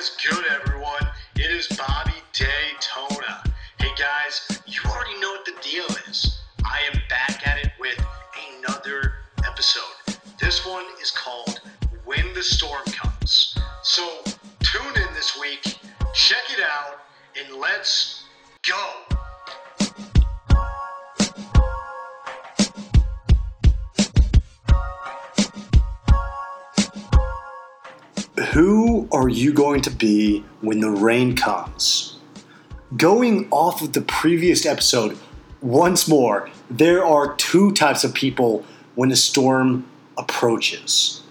is good, everyone? It is Bobby Daytona. Hey guys, you already know what the deal is. I am back at it with another episode. This one is called When the Storm Comes. So tune in this week, check it out, and let's go. Who are you going to be when the rain comes? Going off of the previous episode, once more, there are two types of people when a storm approaches.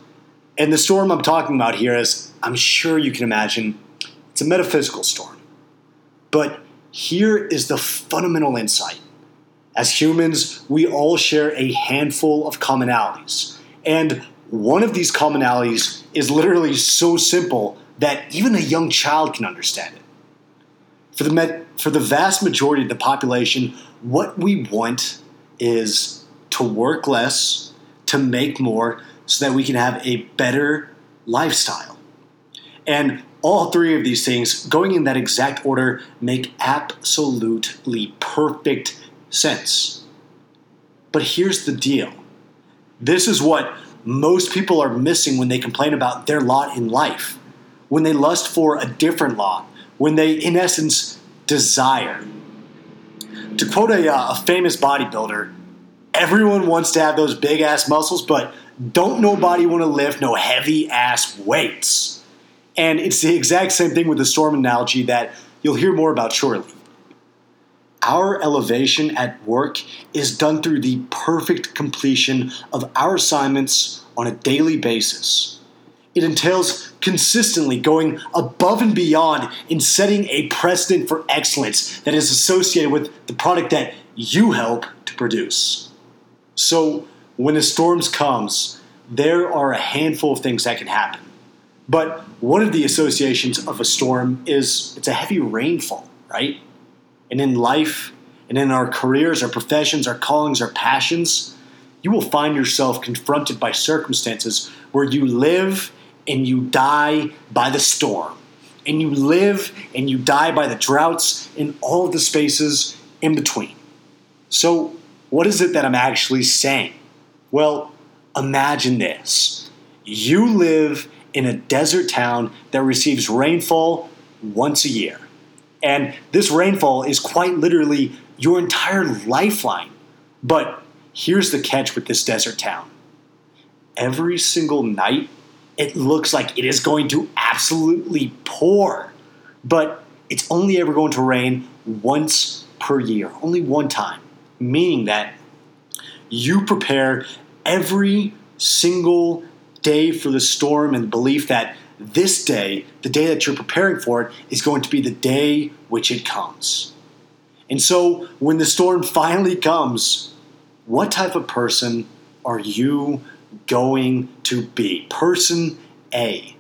And the storm I'm talking about here is, I'm sure you can imagine, it's a metaphysical storm. But here is the fundamental insight. As humans, we all share a handful of commonalities. And one of these commonalities is literally so simple that even a young child can understand it. For the, met, for the vast majority of the population, what we want is to work less, to make more, so that we can have a better lifestyle. And all three of these things, going in that exact order, make absolutely perfect sense. But here's the deal this is what most people are missing when they complain about their lot in life, when they lust for a different lot, when they, in essence, desire. To quote a, uh, a famous bodybuilder, everyone wants to have those big ass muscles, but don't nobody want to lift no heavy ass weights. And it's the exact same thing with the storm analogy that you'll hear more about shortly. Our elevation at work is done through the perfect completion of our assignments on a daily basis. It entails consistently going above and beyond in setting a precedent for excellence that is associated with the product that you help to produce. So, when the storms comes, there are a handful of things that can happen. But one of the associations of a storm is it's a heavy rainfall, right? And in life and in our careers, our professions, our callings, our passions, you will find yourself confronted by circumstances where you live and you die by the storm. And you live and you die by the droughts and all of the spaces in between. So, what is it that I'm actually saying? Well, imagine this you live in a desert town that receives rainfall once a year. And this rainfall is quite literally your entire lifeline. But here's the catch with this desert town every single night, it looks like it is going to absolutely pour. But it's only ever going to rain once per year, only one time. Meaning that you prepare every single day for the storm and the belief that this day, the day that you're preparing for it, is going to be the day which it comes. And so, when the storm finally comes, what type of person are you going to be? Person A.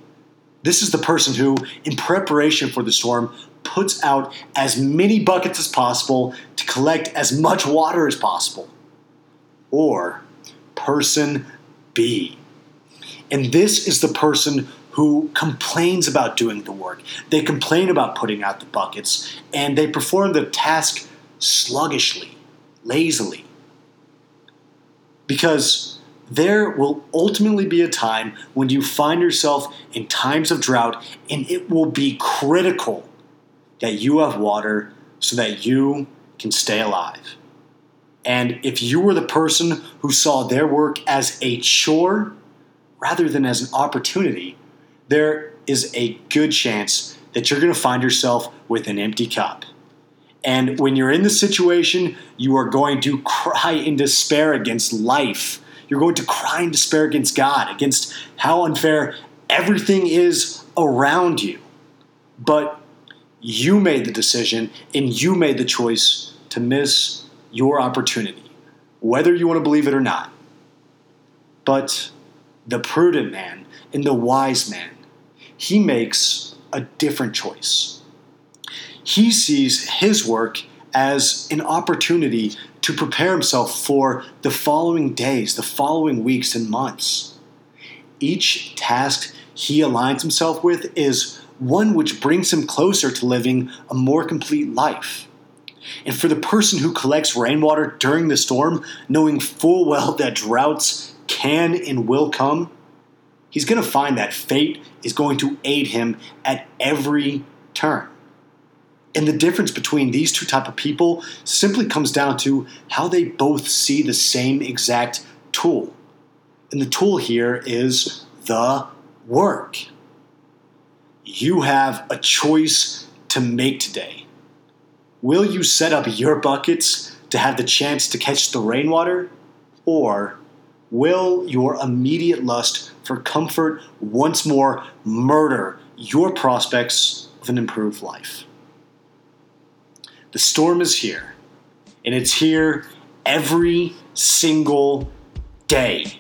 This is the person who, in preparation for the storm, puts out as many buckets as possible to collect as much water as possible. Or person B. And this is the person who complains about doing the work. They complain about putting out the buckets, and they perform the task sluggishly, lazily. Because there will ultimately be a time when you find yourself in times of drought, and it will be critical that you have water so that you can stay alive. And if you were the person who saw their work as a chore rather than as an opportunity, there is a good chance that you're going to find yourself with an empty cup. And when you're in the situation, you are going to cry in despair against life. You're going to cry in despair against God, against how unfair everything is around you. But you made the decision and you made the choice to miss your opportunity, whether you want to believe it or not. But the prudent man and the wise man he makes a different choice. He sees his work as an opportunity to prepare himself for the following days, the following weeks and months. Each task he aligns himself with is one which brings him closer to living a more complete life. And for the person who collects rainwater during the storm, knowing full well that droughts can and will come, he's going to find that fate is going to aid him at every turn. And the difference between these two type of people simply comes down to how they both see the same exact tool. And the tool here is the work. You have a choice to make today. Will you set up your buckets to have the chance to catch the rainwater? Or will your immediate lust for comfort once more murder your prospects of an improved life? The storm is here, and it's here every single day.